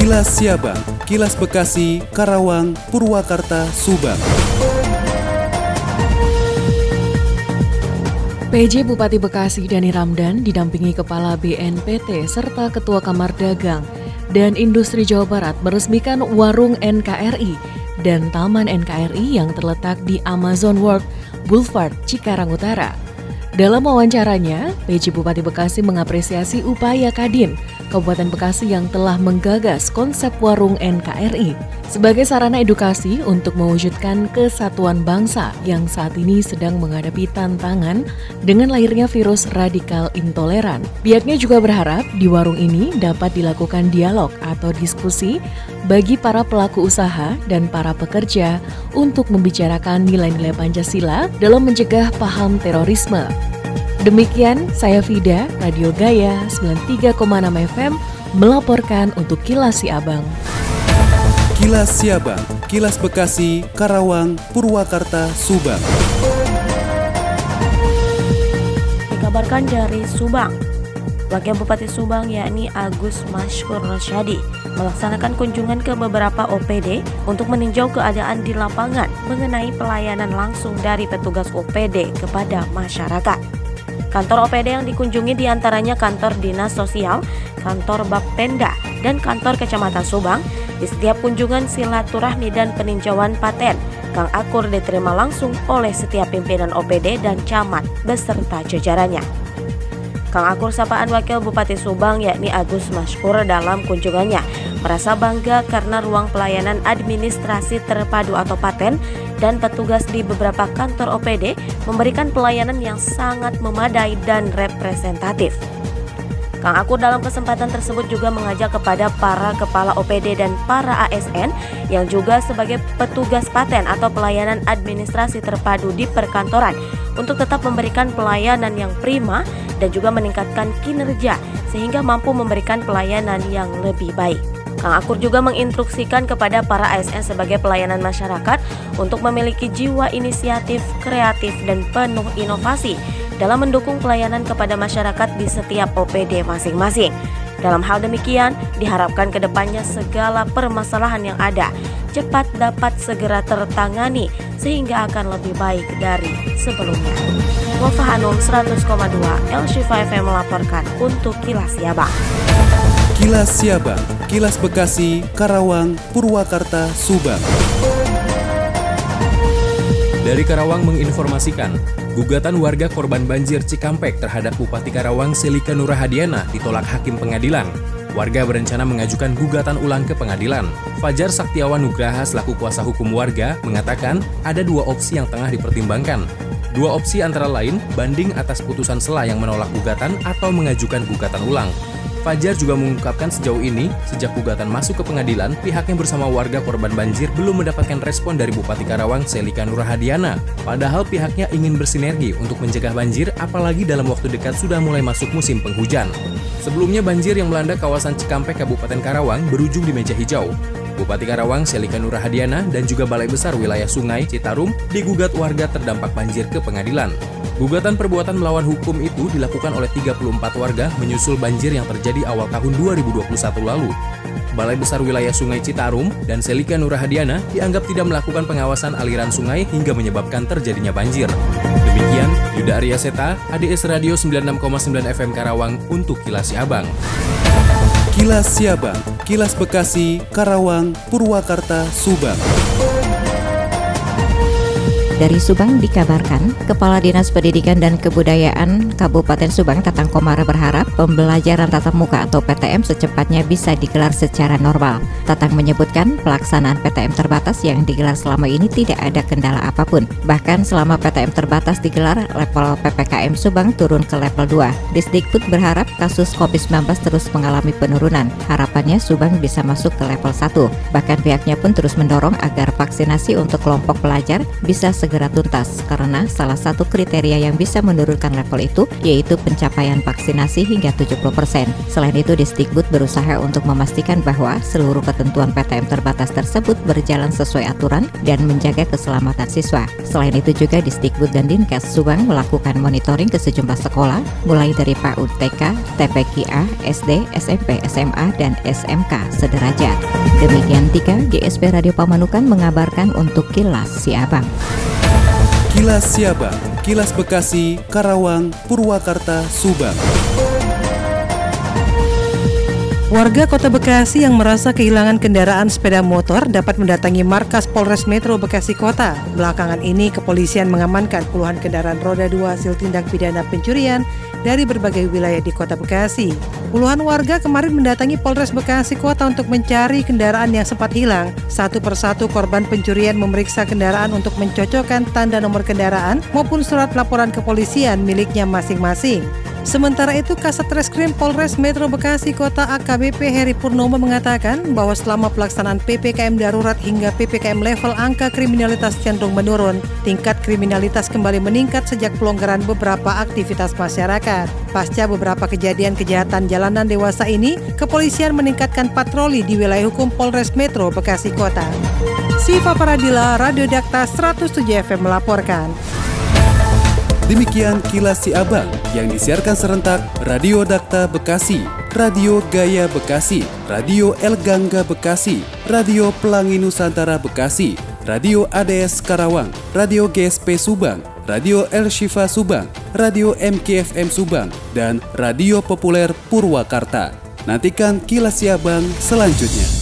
Kilas Siabang, Kilas Bekasi, Karawang, Purwakarta, Subang. PJ Bupati Bekasi Dani Ramdan didampingi Kepala BNPT serta Ketua Kamar Dagang dan Industri Jawa Barat meresmikan warung NKRI dan Taman NKRI yang terletak di Amazon World Boulevard Cikarang Utara. Dalam wawancaranya, PJ Bupati Bekasi mengapresiasi upaya Kadin, Kabupaten Bekasi yang telah menggagas konsep warung NKRI sebagai sarana edukasi untuk mewujudkan kesatuan bangsa yang saat ini sedang menghadapi tantangan dengan lahirnya virus radikal intoleran. Pihaknya juga berharap di warung ini dapat dilakukan dialog atau diskusi bagi para pelaku usaha dan para pekerja untuk membicarakan nilai-nilai Pancasila dalam mencegah paham terorisme. Demikian saya Vida, Radio Gaya 93,6 FM melaporkan untuk Kilas Si Abang. Kilas Siabang, Kilas Bekasi, Karawang, Purwakarta, Subang. Dikabarkan dari Subang, Wakil Bupati Subang yakni Agus Mashkur Rosyadi melaksanakan kunjungan ke beberapa OPD untuk meninjau keadaan di lapangan mengenai pelayanan langsung dari petugas OPD kepada masyarakat. Kantor OPD yang dikunjungi di antaranya kantor Dinas Sosial, kantor Bapenda, dan kantor Kecamatan Subang. Di setiap kunjungan silaturahmi dan peninjauan paten, Kang Akur diterima langsung oleh setiap pimpinan OPD dan camat beserta jajarannya. Kang Akur sapaan Wakil Bupati Subang yakni Agus Maskur dalam kunjungannya merasa bangga karena ruang pelayanan administrasi terpadu atau paten dan petugas di beberapa kantor OPD memberikan pelayanan yang sangat memadai dan representatif. Kang Akur dalam kesempatan tersebut juga mengajak kepada para kepala OPD dan para ASN yang juga sebagai petugas paten atau pelayanan administrasi terpadu di perkantoran untuk tetap memberikan pelayanan yang prima dan juga meningkatkan kinerja sehingga mampu memberikan pelayanan yang lebih baik. Kang Akur juga menginstruksikan kepada para ASN sebagai pelayanan masyarakat untuk memiliki jiwa inisiatif, kreatif, dan penuh inovasi dalam mendukung pelayanan kepada masyarakat di setiap OPD masing-masing. Dalam hal demikian, diharapkan ke depannya segala permasalahan yang ada cepat dapat segera tertangani sehingga akan lebih baik dari sebelumnya. Wafa Hanum 100,2 LC5 FM melaporkan untuk Kilas Siabang. Kilas Siabang, Kilas Bekasi, Karawang, Purwakarta, Subang. Dari Karawang menginformasikan, Gugatan warga korban banjir Cikampek terhadap Bupati Karawang Selika Nurahadiana ditolak Hakim Pengadilan. Warga berencana mengajukan gugatan ulang ke pengadilan. Fajar Saktiawan Nugraha selaku kuasa hukum warga mengatakan ada dua opsi yang tengah dipertimbangkan. Dua opsi antara lain banding atas putusan sela yang menolak gugatan atau mengajukan gugatan ulang. Fajar juga mengungkapkan sejauh ini, sejak gugatan masuk ke pengadilan, pihaknya bersama warga korban banjir belum mendapatkan respon dari Bupati Karawang Selika Nurhadiana. Padahal pihaknya ingin bersinergi untuk mencegah banjir, apalagi dalam waktu dekat sudah mulai masuk musim penghujan. Sebelumnya banjir yang melanda kawasan Cikampek Kabupaten Karawang berujung di meja hijau. Bupati Karawang Selika Nurhadiana dan juga Balai Besar Wilayah Sungai Citarum digugat warga terdampak banjir ke pengadilan. Gugatan perbuatan melawan hukum itu dilakukan oleh 34 warga menyusul banjir yang terjadi awal tahun 2021 lalu. Balai Besar Wilayah Sungai Citarum dan Selika Nurahadiana dianggap tidak melakukan pengawasan aliran sungai hingga menyebabkan terjadinya banjir. Demikian, Yuda Arya Seta, ADS Radio 96,9 FM Karawang untuk Kilas Siabang. Kilas Siabang, Kilas Bekasi, Karawang, Purwakarta, Subang. Dari Subang dikabarkan, Kepala Dinas Pendidikan dan Kebudayaan Kabupaten Subang Tatang Komara berharap pembelajaran tatap muka atau PTM secepatnya bisa digelar secara normal. Tatang menyebutkan pelaksanaan PTM terbatas yang digelar selama ini tidak ada kendala apa pun. Bahkan selama PTM terbatas digelar, level PPKM Subang turun ke level 2. Disdikbud berharap kasus COVID-19 terus mengalami penurunan. Harapannya Subang bisa masuk ke level 1. Bahkan pihaknya pun terus mendorong agar vaksinasi untuk kelompok pelajar bisa segera segera tuntas karena salah satu kriteria yang bisa menurunkan level itu yaitu pencapaian vaksinasi hingga 70%. Selain itu, Distikbud berusaha untuk memastikan bahwa seluruh ketentuan PTM terbatas tersebut berjalan sesuai aturan dan menjaga keselamatan siswa. Selain itu juga Distikbud dan Dinkes Subang melakukan monitoring ke sejumlah sekolah mulai dari PAUD TK, TPKA, SD, SMP, SMA, dan SMK sederajat. Demikian tiga GSP Radio Pamanukan mengabarkan untuk Kilas Siabang. Kilas Siabang, Kilas Bekasi, Karawang, Purwakarta, Subang. Warga Kota Bekasi yang merasa kehilangan kendaraan sepeda motor dapat mendatangi markas Polres Metro Bekasi Kota. Belakangan ini, kepolisian mengamankan puluhan kendaraan roda dua hasil tindak pidana pencurian dari berbagai wilayah di Kota Bekasi. Puluhan warga kemarin mendatangi Polres Bekasi Kota untuk mencari kendaraan yang sempat hilang. Satu persatu korban pencurian memeriksa kendaraan untuk mencocokkan tanda nomor kendaraan maupun surat laporan kepolisian miliknya masing-masing. Sementara itu, Kasat Reskrim Polres Metro Bekasi Kota AKBP Heri Purnomo mengatakan bahwa selama pelaksanaan PPKM darurat hingga PPKM level angka kriminalitas cenderung menurun. Tingkat kriminalitas kembali meningkat sejak pelonggaran beberapa aktivitas masyarakat. Pasca beberapa kejadian kejahatan jalanan dewasa ini, kepolisian meningkatkan patroli di wilayah hukum Polres Metro Bekasi Kota. Siva Paradila, Radio Dakta 107 FM melaporkan. Demikian kilas si abang yang disiarkan serentak Radio Dakta Bekasi, Radio Gaya Bekasi, Radio El Gangga Bekasi, Radio Pelangi Nusantara Bekasi, Radio ADS Karawang, Radio GSP Subang, Radio El Shifa Subang, Radio MKFM Subang, dan Radio Populer Purwakarta. Nantikan kilas siabang selanjutnya.